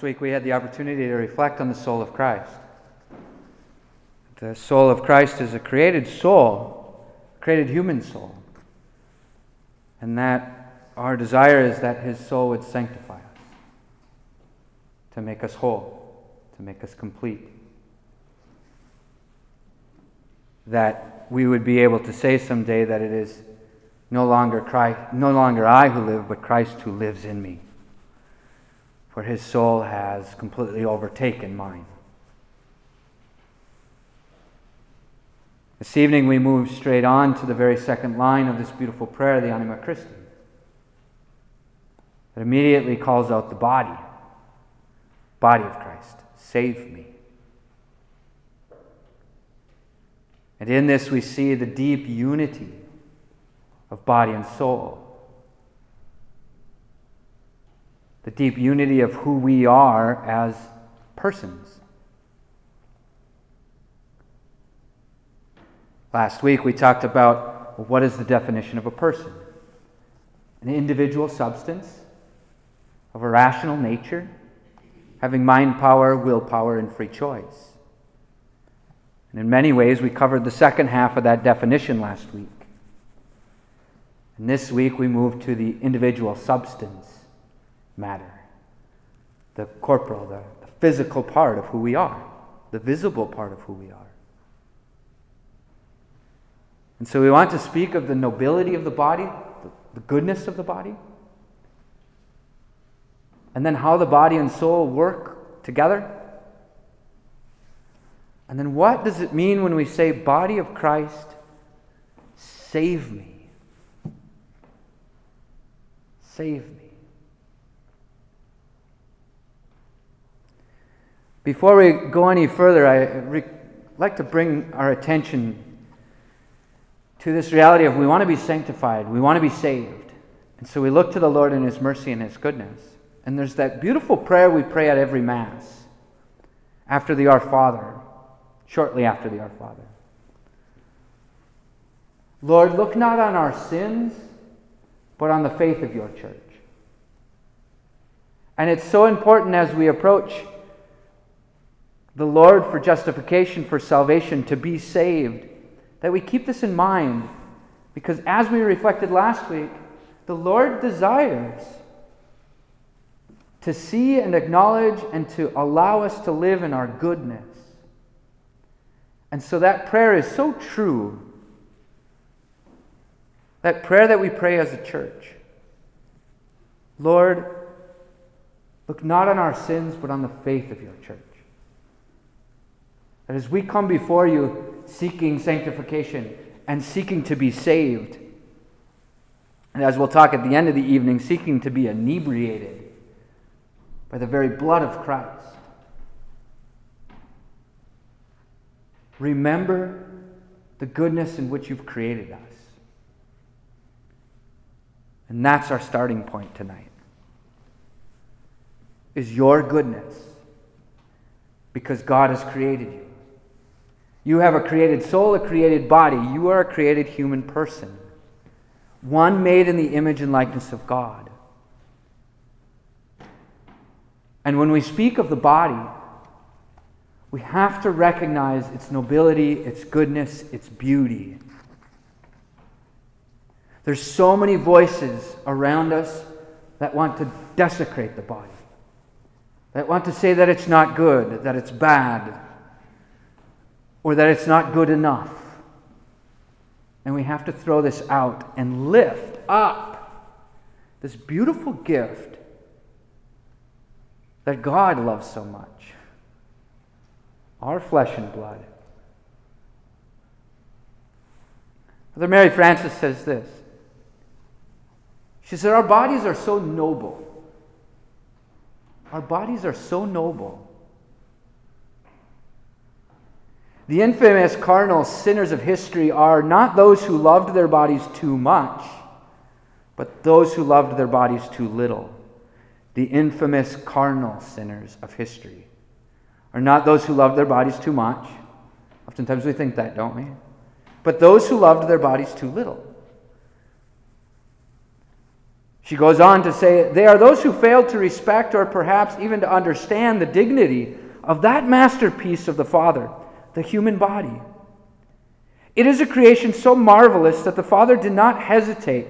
Last week we had the opportunity to reflect on the soul of Christ. The soul of Christ is a created soul, created human soul. And that our desire is that his soul would sanctify us, to make us whole, to make us complete. That we would be able to say someday that it is no longer Christ, no longer I who live, but Christ who lives in me. For his soul has completely overtaken mine. This evening, we move straight on to the very second line of this beautiful prayer, the Anima Christi. It immediately calls out the body, body of Christ, save me. And in this, we see the deep unity of body and soul, the deep unity of who we are as persons. Last week we talked about well, what is the definition of a person? An individual substance of a rational nature, having mind power, willpower, and free choice. And in many ways, we covered the second half of that definition last week. And this week, we move to the individual substance matter, the corporal, the, the physical part of who we are, the visible part of who we are. And so we want to speak of the nobility of the body, the goodness of the body, and then how the body and soul work together. And then what does it mean when we say, Body of Christ, save me? Save me. Before we go any further, I'd like to bring our attention to this reality of we want to be sanctified, we want to be saved. And so we look to the Lord in His mercy and His goodness. And there's that beautiful prayer we pray at every Mass after the Our Father, shortly after the Our Father. Lord, look not on our sins, but on the faith of your church. And it's so important as we approach the Lord for justification, for salvation, to be saved that we keep this in mind because as we reflected last week, the Lord desires to see and acknowledge and to allow us to live in our goodness. And so that prayer is so true. That prayer that we pray as a church Lord, look not on our sins, but on the faith of your church. That as we come before you, seeking sanctification and seeking to be saved. And as we'll talk at the end of the evening, seeking to be inebriated by the very blood of Christ. Remember the goodness in which you've created us. And that's our starting point tonight. Is your goodness because God has created you. You have a created soul, a created body. You are a created human person, one made in the image and likeness of God. And when we speak of the body, we have to recognize its nobility, its goodness, its beauty. There's so many voices around us that want to desecrate the body, that want to say that it's not good, that it's bad, or that it's not good enough. And we have to throw this out and lift up this beautiful gift that God loves so much our flesh and blood. Mother Mary Francis says this. She said, Our bodies are so noble. Our bodies are so noble The infamous carnal sinners of history are not those who loved their bodies too much, but those who loved their bodies too little. The infamous carnal sinners of history are not those who loved their bodies too much. Oftentimes we think that, don't we? But those who loved their bodies too little. She goes on to say, They are those who fail to respect or perhaps even to understand the dignity of that masterpiece of the Father, the human body. It is a creation so marvelous that the Father did not hesitate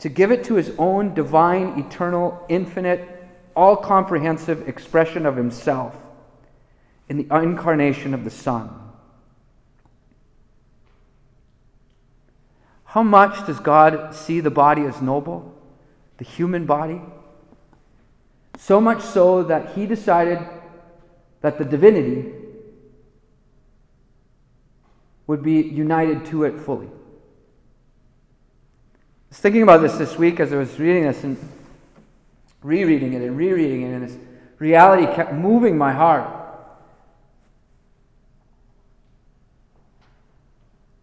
to give it to his own divine, eternal, infinite, all comprehensive expression of himself in the incarnation of the Son. How much does God see the body as noble, the human body? So much so that he decided that the divinity would be united to it fully. I was thinking about this this week as I was reading this and rereading it and rereading it, and this reality kept moving my heart.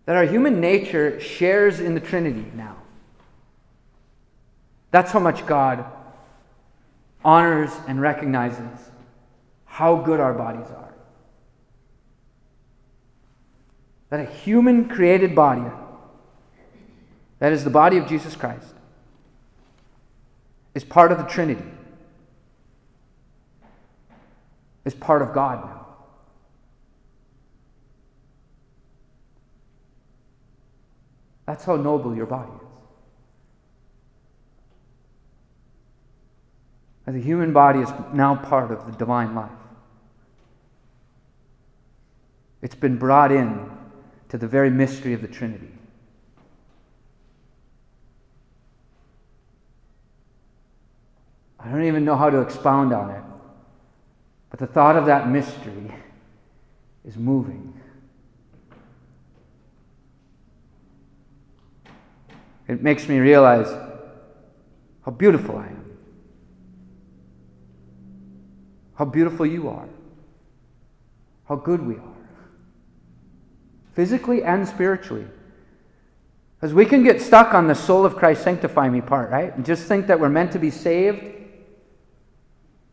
That our human nature shares in the Trinity now. That's how much God honors and recognizes how good our bodies are. That a human created body, that is the body of Jesus Christ, is part of the Trinity, is part of God now. That's how noble your body is. As a human body is now part of the divine life. It's been brought in to the very mystery of the Trinity. I don't even know how to expound on it, but the thought of that mystery is moving. It makes me realize how beautiful I am, how beautiful you are, how good we are physically and spiritually. Because we can get stuck on the soul of Christ sanctify me part, right? And just think that we're meant to be saved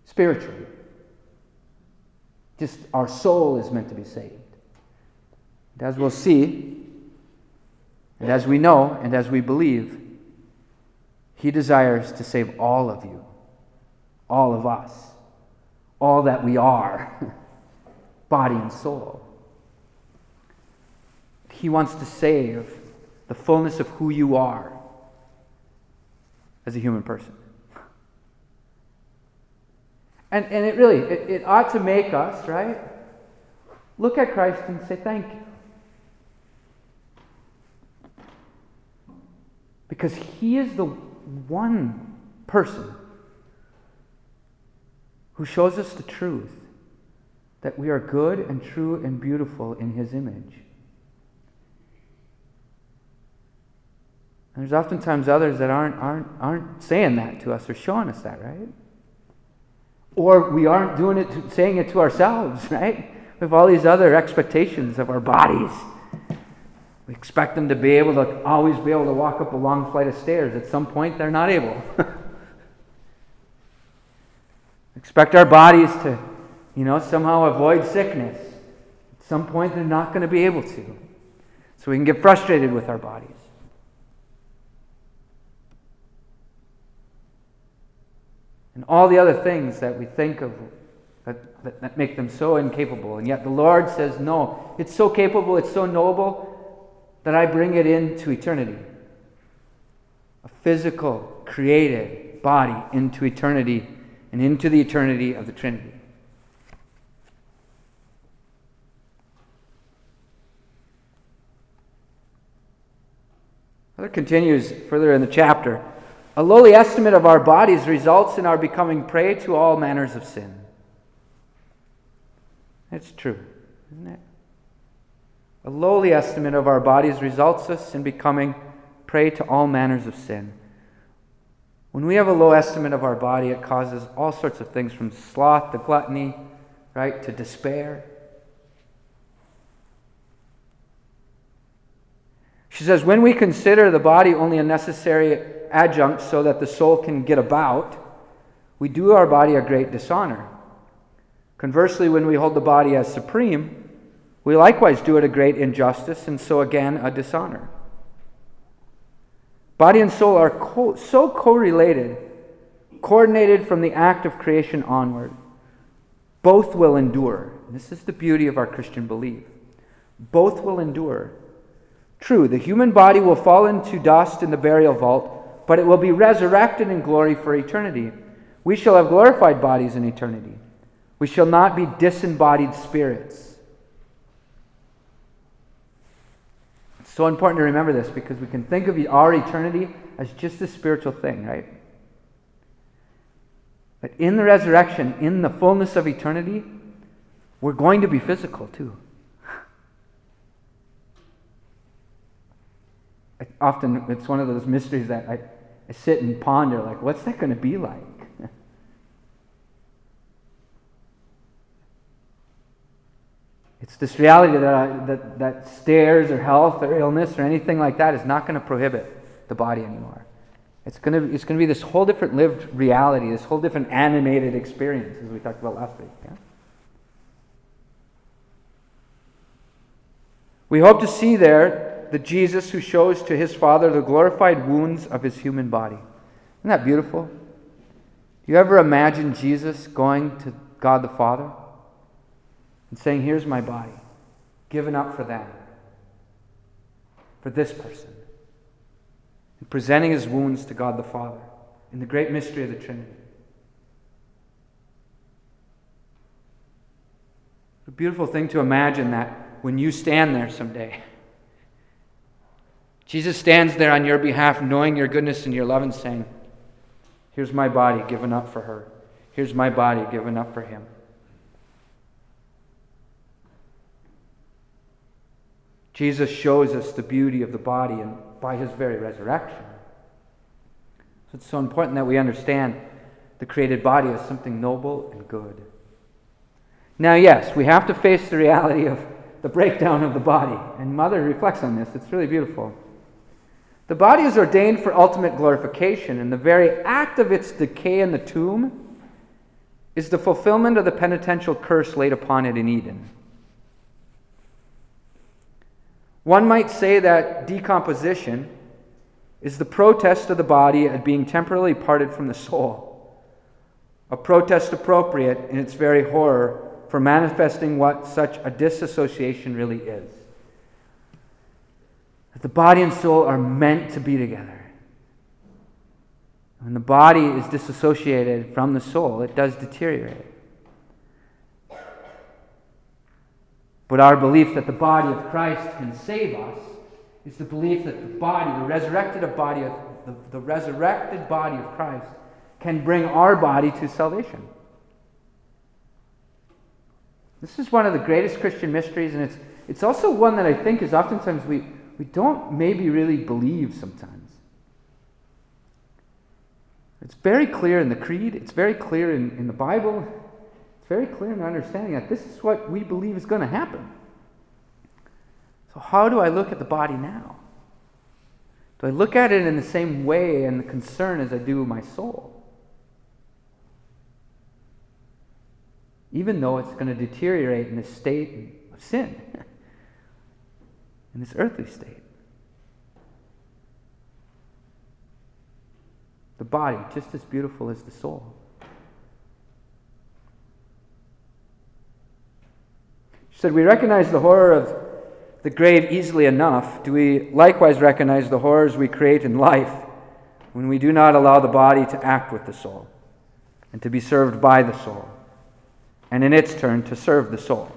spiritually. Just our soul is meant to be saved. And as we'll see, and as we know, and as we believe, He desires to save all of you, all of us, all that we are, body and soul. He wants to save the fullness of who you are as a human person. And, and it really, it, it ought to make us, right? Look at Christ and say, thank you. Because he is the one person who shows us the truth that we are good and true and beautiful in his image. And there's oftentimes others that aren't, aren't, aren't saying that to us or showing us that, right? Or we aren't doing it, to, saying it to ourselves, right? We have all these other expectations of our bodies. We expect them to be able to always be able to walk up a long flight of stairs. At some point, they're not able. expect our bodies to, you know, somehow avoid sickness. At some point, they're not going to be able to. So we can get frustrated with our bodies. And all the other things that we think of that, that, that, make them so incapable. And yet the Lord says, No, it's so capable, it's so noble that I bring it into eternity. A physical, created body into eternity and into the eternity of the Trinity. It continues further in the chapter. A lowly estimate of our bodies results in our becoming prey to all manners of sin. It's true, isn't it? A lowly estimate of our bodies results us in becoming prey to all manners of sin. When we have a low estimate of our body, it causes all sorts of things from sloth to gluttony, right, to despair. She says, when we consider the body only a necessary adjunct so that the soul can get about, we do our body a great dishonor. Conversely, when we hold the body as supreme, we likewise do it a great injustice and so again a dishonor. Body and soul are co- so correlated, coordinated from the act of creation onward. Both will endure. This is the beauty of our Christian belief. Both will endure. True, the human body will fall into dust in the burial vault, but it will be resurrected in glory for eternity. We shall have glorified bodies in eternity. We shall not be disembodied spirits. It's so important to remember this because we can think of our eternity as just a spiritual thing, right? But in the resurrection, in the fullness of eternity, we're going to be physical too. Often it's one of those mysteries that I, I sit and ponder like, what's that going to be like? It's this reality that, uh, that, that stairs or health or illness or anything like that is not going to prohibit the body anymore. It's going to, it's going to be this whole different lived reality, this whole different animated experience, as we talked about last week. Yeah? We hope to see there the Jesus who shows to his Father the glorified wounds of his human body. Isn't that beautiful? Do You ever imagine Jesus going to God the Father? and saying, Here's my body, given up for them, for this person, and presenting his wounds to God the Father in the great mystery of the Trinity. a beautiful thing to imagine that when you stand there someday, Jesus stands there on your behalf, knowing your goodness and your love, and saying, Here's my body given up for her. Here's my body given up for him. Jesus shows us the beauty of the body and by his very resurrection. So it's so important that we understand the created body as something noble and good. Now, yes, we have to face the reality of the breakdown of the body. And Mother reflects on this. It's really beautiful. The body is ordained for ultimate glorification, and the very act of its decay in the tomb is the fulfillment of the penitential curse laid upon it in Eden. One might say that decomposition is the protest of the body at being temporarily parted from the soul, a protest appropriate in its very horror for manifesting what such a disassociation really is. That the body and soul are meant to be together. When the body is disassociated from the soul, it does deteriorate. But our belief that the body of Christ can save us is the belief that the body, the resurrected body of the, the resurrected body of Christ, can bring our body to salvation. This is one of the greatest Christian mysteries, and it's, it's also one that I think is oftentimes we, we don't maybe really believe sometimes. It's very clear in the Creed, it's very clear in, in the Bible, it's very clear in understanding that this is what we believe is going to happen. So, how do I look at the body now? Do I look at it in the same way and the concern as I do my soul? Even though it's going to deteriorate in this state of sin, in this earthly state. The body, just as beautiful as the soul. She said, We recognize the horror of the grave easily enough. Do we likewise recognize the horrors we create in life when we do not allow the body to act with the soul and to be served by the soul, and in its turn to serve the soul?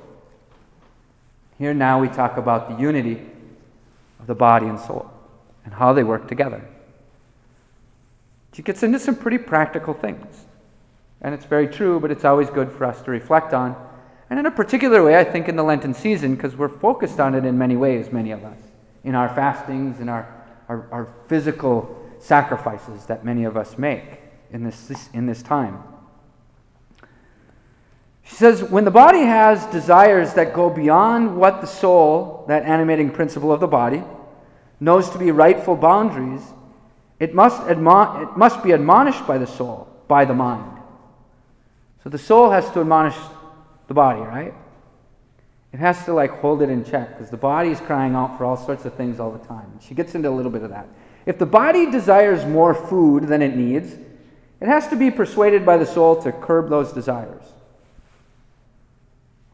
Here now we talk about the unity of the body and soul and how they work together. She gets into some pretty practical things. And it's very true, but it's always good for us to reflect on and in a particular way, I think, in the Lenten season, because we're focused on it in many ways, many of us, in our fastings, in our, our, our physical sacrifices that many of us make in this, in this time. She says, when the body has desires that go beyond what the soul, that animating principle of the body, knows to be rightful boundaries, it must, it must be admonished by the soul, by the mind. So the soul has to admonish the body, right? It has to like hold it in check because the body is crying out for all sorts of things all the time. She gets into a little bit of that. If the body desires more food than it needs, it has to be persuaded by the soul to curb those desires.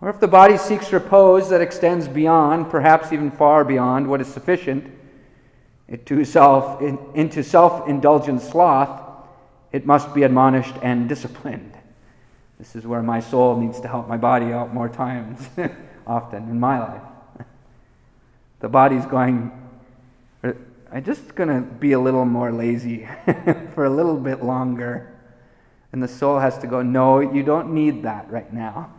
Or if the body seeks repose that extends beyond, perhaps even far beyond, what is sufficient into self, into self indulgent sloth, it must be admonished and disciplined. This is where my soul needs to help my body out more times, often in my life. The body's going, I'm just going to be a little more lazy for a little bit longer. And the soul has to go, No, you don't need that right now.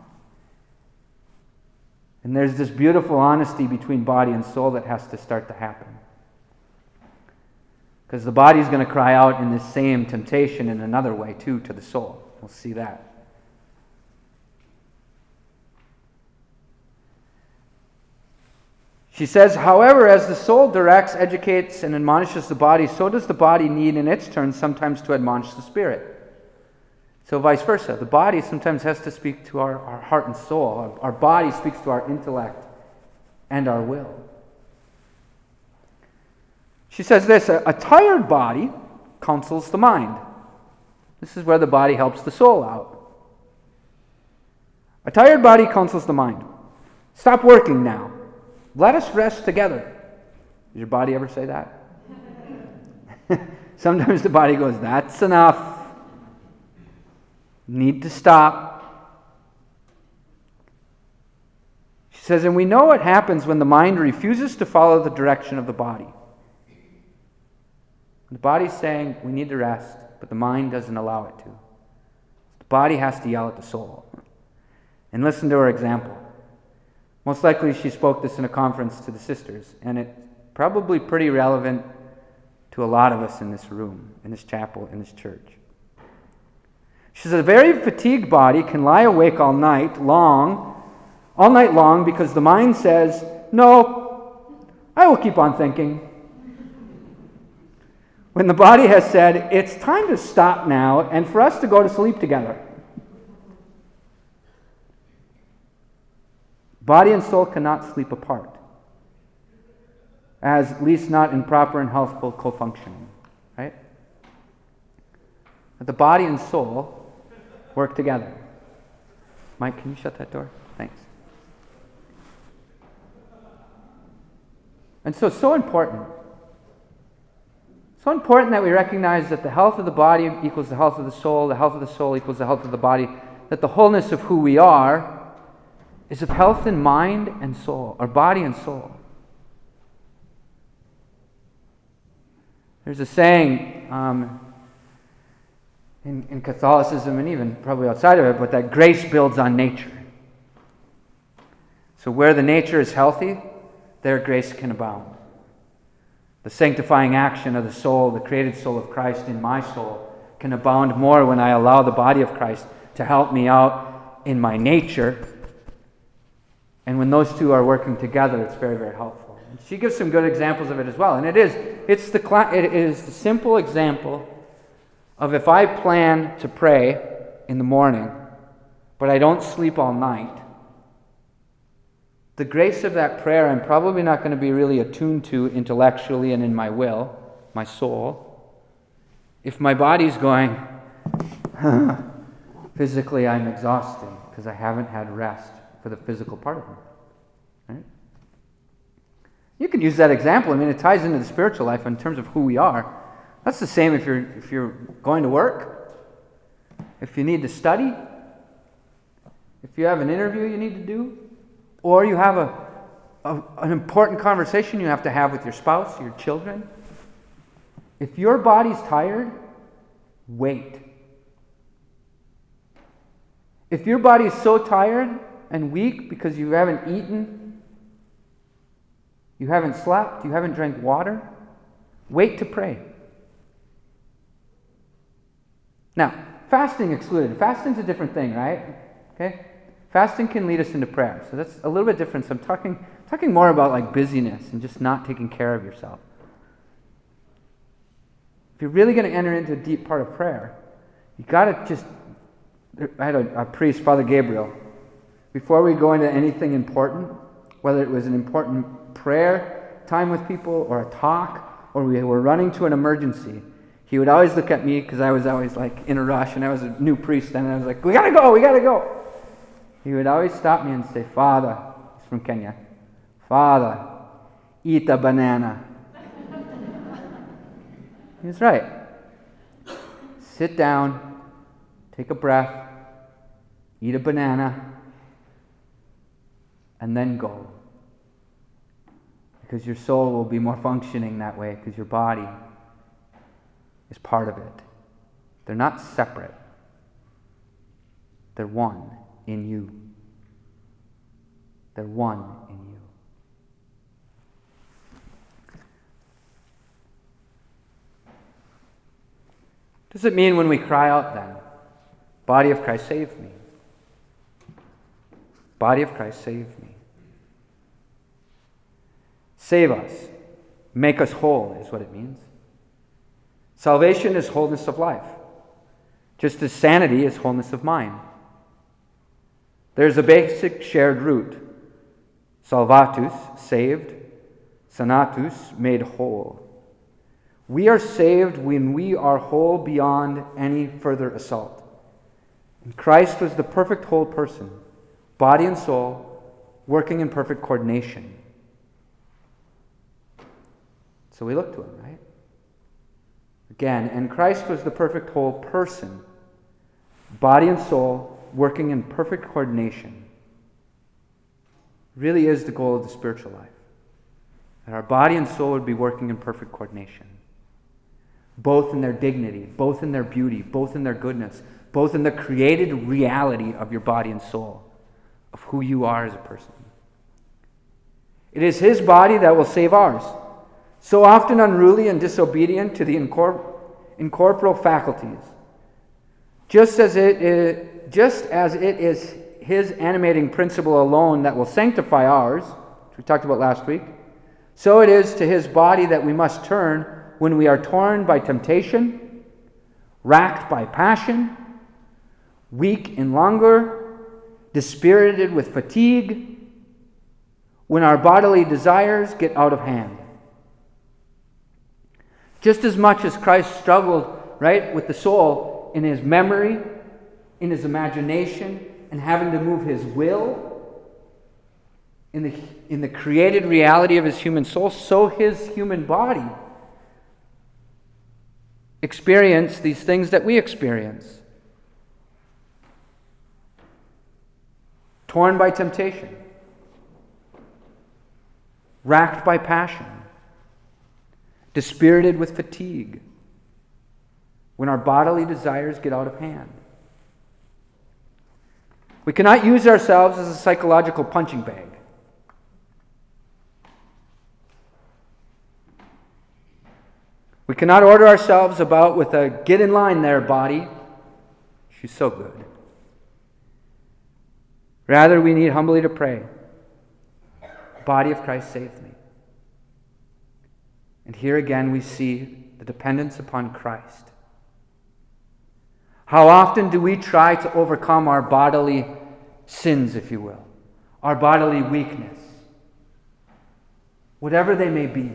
And there's this beautiful honesty between body and soul that has to start to happen. Because the body's going to cry out in this same temptation in another way, too, to the soul. We'll see that. She says, however, as the soul directs, educates, and admonishes the body, so does the body need in its turn sometimes to admonish the spirit. So, vice versa. The body sometimes has to speak to our, our heart and soul. Our, our body speaks to our intellect and our will. She says this a, a tired body counsels the mind. This is where the body helps the soul out. A tired body counsels the mind. Stop working now. Let us rest together. Does your body ever say that? Sometimes the body goes, That's enough need to stop. She says, and we know what happens when the mind refuses to follow the direction of the body. The body's saying we need to rest, but the mind doesn't allow it to. The body has to yell at the soul. And listen to her example. Most likely, she spoke this in a conference to the sisters, and it's probably pretty relevant to a lot of us in this room, in this chapel, in this church. She says, a very fatigued body can lie awake all night long, all night long, because the mind says, No, I will keep on thinking. When the body has said, It's time to stop now and for us to go to sleep together. Body and soul cannot sleep apart, as at least not in proper and healthful co functioning, right? The body and soul work together. Mike, can you shut that door? Thanks. And so, so important. So important that we recognize that the health of the body equals the health of the soul, the health of the soul equals the health of the body, that the wholeness of who we are is of health in mind and soul, or body and soul. There's a saying um, in, in Catholicism and even probably outside of it, but that grace builds on nature. So where the nature is healthy, there grace can abound. The sanctifying action of the soul, the created soul of Christ in my soul, can abound more when I allow the body of Christ to help me out in my nature. And when those two are working together, it's very, very helpful. And she gives some good examples of it as well. And it is, it's the, it is the simple example of if I plan to pray in the morning, but I don't sleep all night, the grace of that prayer I'm probably not going to be really attuned to intellectually and in my will, my soul. If my body's going, physically I'm exhausted because I haven't had rest for the physical part of me. Right? You can use that example. I mean, it ties into the spiritual life in terms of who we are. That's the same if you're, if you're going to work, if you need to study, if you have an interview you need to do, or you have a, a, an important conversation you have to have with your spouse, your children. If your body's tired, wait. If your body is so tired and weak because you haven't eaten, you haven't slept, you haven't drank water, wait to pray. Now, fasting excluded. Fasting's a different thing, right? Okay? Fasting can lead us into prayer. So that's a little bit different. So I'm talking, talking more about like busyness and just not taking care of yourself. If you're really going to enter into a deep part of prayer, you got to just. I had a, a priest, Father Gabriel. Before we go into anything important, whether it was an important prayer time with people or a talk, or we were running to an emergency, he would always look at me because I was always like in a rush and I was a new priest then, and I was like, We gotta go, we gotta go. He would always stop me and say, Father, he's from Kenya, Father, eat a banana. he was right. Sit down, take a breath, eat a banana, and then go. Because your soul will be more functioning that way because your body is part of it. They're not separate, they're one in you. They're one in you. Does it mean when we cry out then, Body of Christ, save me? Body of Christ, save me. Save us. Make us whole, is what it means. Salvation is wholeness of life, just as sanity is wholeness of mind. There's a basic shared root salvatus, saved, sanatus, made whole. We are saved when we are whole beyond any further assault. And Christ was the perfect whole person, body and soul, working in perfect coordination. So we look to him, right? Again, and Christ was the perfect whole person, body and soul, working in perfect coordination. Really is the goal of the spiritual life. That our body and soul would be working in perfect coordination, both in their dignity, both in their beauty, both in their goodness, both in the created reality of your body and soul, of who you are as a person. It is His body that will save ours so often unruly and disobedient to the incorporeal faculties. Just as, it is, just as it is his animating principle alone that will sanctify ours, which we talked about last week, so it is to his body that we must turn when we are torn by temptation, racked by passion, weak in languor, dispirited with fatigue, when our bodily desires get out of hand. Just as much as Christ struggled, right, with the soul in his memory, in his imagination, and having to move his will in the, in the created reality of his human soul, so his human body experienced these things that we experience. Torn by temptation, racked by passion dispirited with fatigue, when our bodily desires get out of hand. We cannot use ourselves as a psychological punching bag. We cannot order ourselves about with a get in line there, body. She's so good. Rather, we need humbly to pray, Body of Christ, save me. And here again we see the dependence upon Christ. How often do we try to overcome our bodily sins, if you will, our bodily weakness, whatever they may be?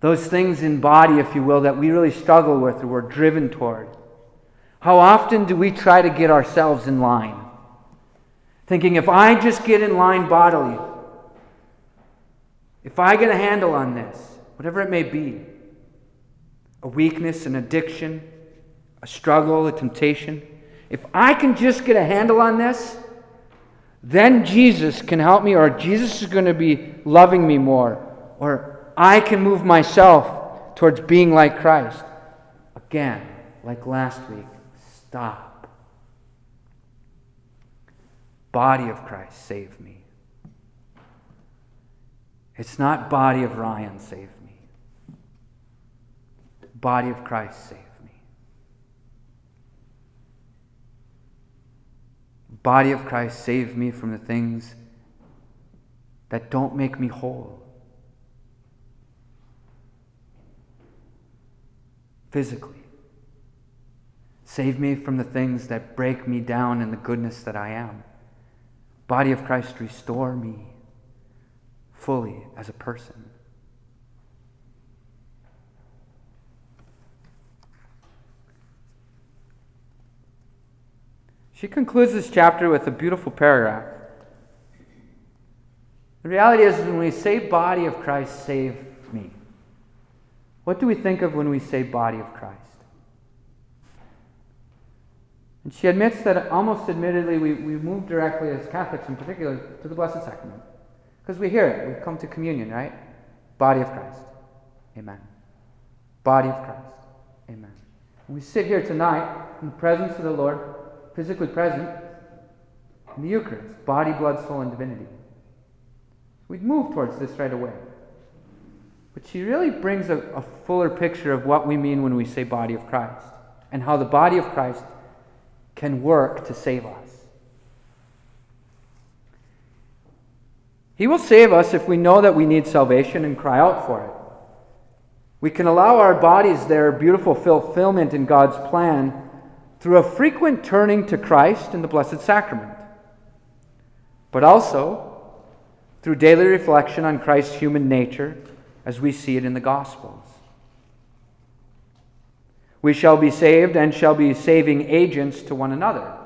Those things in body, if you will, that we really struggle with or we're driven toward. How often do we try to get ourselves in line? Thinking, if I just get in line bodily, if I get a handle on this, whatever it may be a weakness, an addiction, a struggle, a temptation if I can just get a handle on this, then Jesus can help me, or Jesus is going to be loving me more, or I can move myself towards being like Christ. Again, like last week, stop. Body of Christ, save me. It's not body of Ryan, save body of Christ, save me. Body of Christ, save me from the things that don't make me whole. Physically. Save me from the things that break me down in the goodness that I am. Body of Christ, restore me fully as a person She concludes this chapter with a beautiful paragraph. The reality is, when we say body of Christ, save me, what do we think of when we say body of Christ? And she admits that almost admittedly, we, we move directly as Catholics in particular to the Blessed Sacrament. Because we hear it. We come to communion, right? Body of Christ. Amen. Body of Christ. Amen. And we sit here tonight in the presence of the Lord, physically present, in the Eucharist, body, blood, soul, and divinity. We'd move towards this right away. But she really brings a, a fuller picture of what we mean when we say body of Christ and how the body of Christ can work to save us. He will save us if we know that we need salvation and cry out for it. We can allow our bodies their beautiful fulfillment in God's plan through a frequent turning to Christ in the Blessed Sacrament, but also through daily reflection on Christ's human nature as we see it in the Gospels. We shall be saved and shall be saving agents to one another.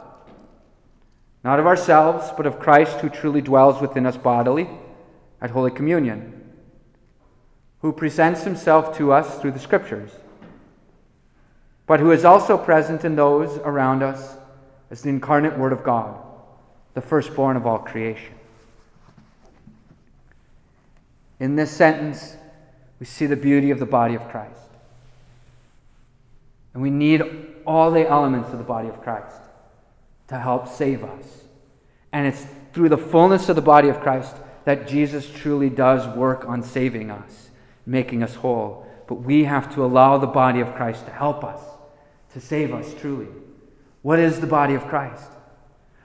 Not of ourselves, but of Christ who truly dwells within us bodily at Holy Communion, who presents himself to us through the Scriptures, but who is also present in those around us as the incarnate Word of God, the firstborn of all creation. In this sentence, we see the beauty of the body of Christ. And we need all the elements of the body of Christ to help save us. And it's through the fullness of the body of Christ that Jesus truly does work on saving us, making us whole. But we have to allow the body of Christ to help us, to save us truly. What is the body of Christ?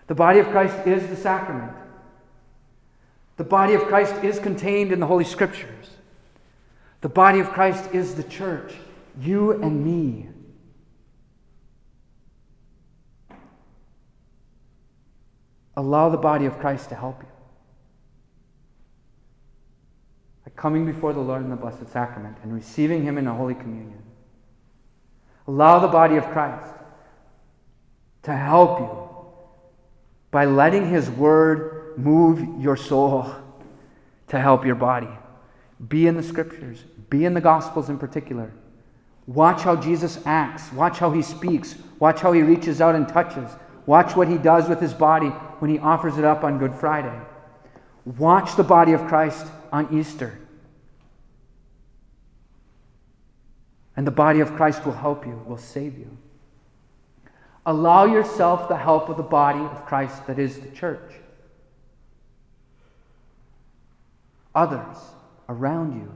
The body of Christ is the sacrament. The body of Christ is contained in the Holy Scriptures. The body of Christ is the church, you and me. Allow the body of Christ to help you. By coming before the Lord in the Blessed Sacrament and receiving Him in the Holy Communion. Allow the body of Christ to help you by letting His Word move your soul to help your body. Be in the Scriptures, be in the Gospels in particular. Watch how Jesus acts, watch how He speaks, watch how He reaches out and touches. Watch what he does with his body when he offers it up on Good Friday. Watch the body of Christ on Easter. And the body of Christ will help you, will save you. Allow yourself the help of the body of Christ that is the church. Others around you,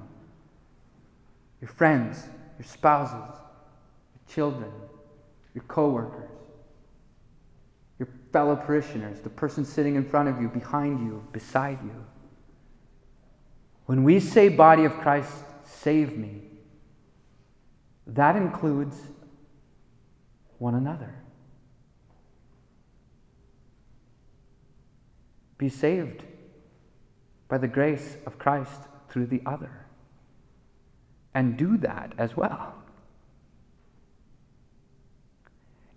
your friends, your spouses, your children, your co workers your fellow parishioners, the person sitting in front of you, behind you, beside you. When we say, Body of Christ, save me, that includes one another. Be saved by the grace of Christ through the other. And do that as well.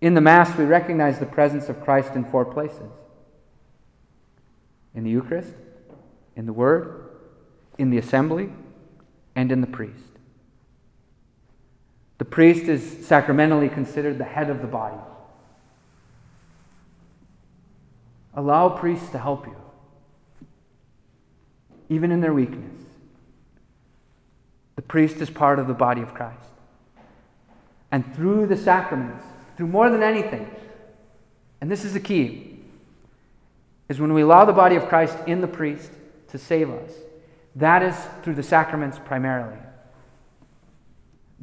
In the Mass, we recognize the presence of Christ in four places in the Eucharist, in the Word, in the assembly, and in the priest. The priest is sacramentally considered the head of the body. Allow priests to help you, even in their weakness. The priest is part of the body of Christ. And through the sacraments, through more than anything, and this is the key, is when we allow the body of Christ in the priest to save us. That is through the sacraments primarily.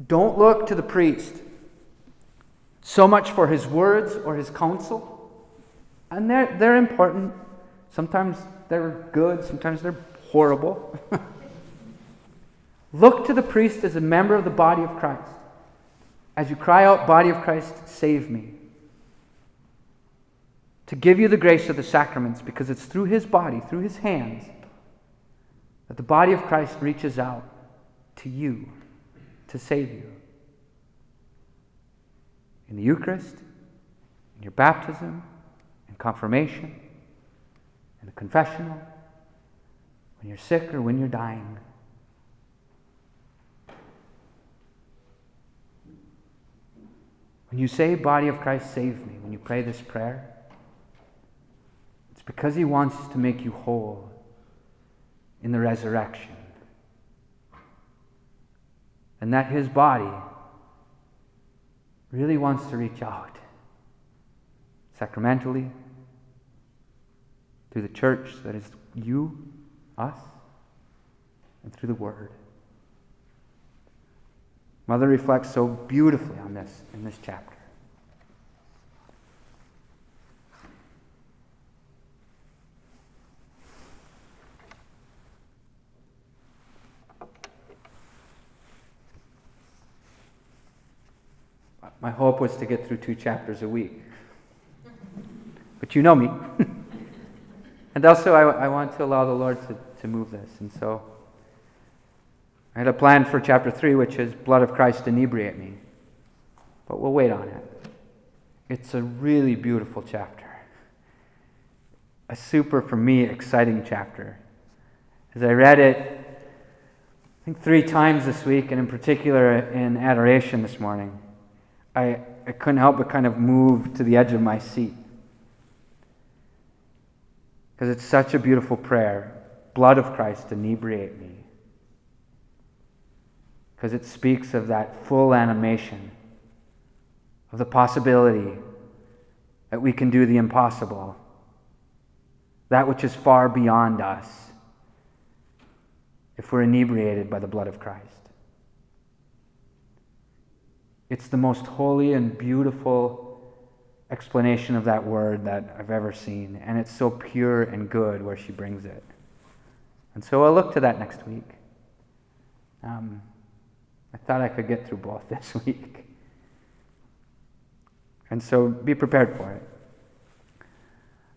Don't look to the priest so much for his words or his counsel. And they're, they're important. Sometimes they're good, sometimes they're horrible. Look to the priest as a member of the body of Christ as you cry out, Body of Christ, save me. To give you the grace of the sacraments, because it's through his body, through his hands, that the body of Christ reaches out to you to save you. In the Eucharist, in your baptism, in confirmation, in the confessional, when you're sick or when you're dying. When you say, Body of Christ, save me, when you pray this prayer, it's because He wants to make you whole in the resurrection. And that His body really wants to reach out sacramentally through the church that is you, us, and through the Word. Mother reflects so beautifully on this in this chapter. My hope was to get through two chapters a week. But you know me. and also, I, I want to allow the Lord to, to move this. And so, I had a plan for chapter 3, which is Blood of Christ inebriate me. But we'll wait on it. It's a really beautiful chapter. A super, for me, exciting chapter. As I read it, I think three times this week, and in particular in adoration this morning, I, I couldn't help but kind of move to the edge of my seat. Because it's such a beautiful prayer. Blood of Christ, inebriate me because it speaks of that full animation, of the possibility that we can do the impossible, that which is far beyond us, if we're inebriated by the blood of Christ. It's the most holy and beautiful explanation of that word that I've ever seen, and it's so pure and good where she brings it. And so I'll look to that next week. Um, I thought I could get through both this week. And so be prepared for it.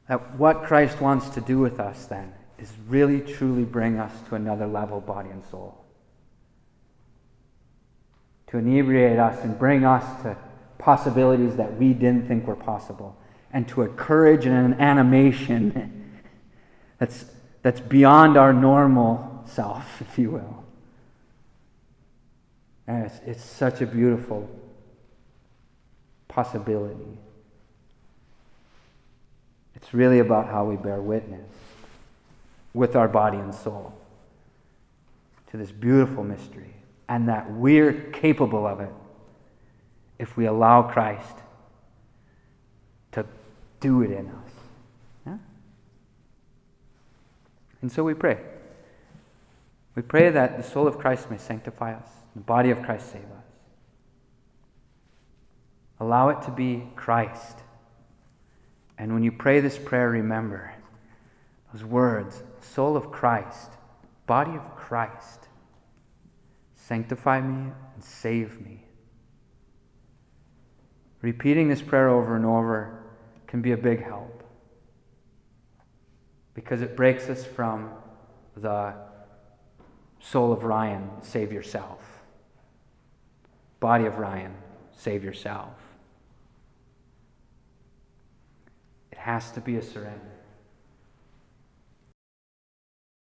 That what Christ wants to do with us then is really truly bring us to another level, body and soul. To inebriate us and bring us to possibilities that we didn't think were possible. And to a courage and an animation that's, that's beyond our normal self, if you will. And it's, it's such a beautiful possibility. It's really about how we bear witness with our body and soul to this beautiful mystery, and that we're capable of it if we allow Christ to do it in us. Yeah? And so we pray. We pray that the soul of Christ may sanctify us the body of Christ save us. Allow it to be Christ. And when you pray this prayer, remember those words soul of Christ, body of Christ, sanctify me and save me. Repeating this prayer over and over can be a big help because it breaks us from the soul of Ryan, save yourself Body of Ryan, save yourself. It has to be a surrender.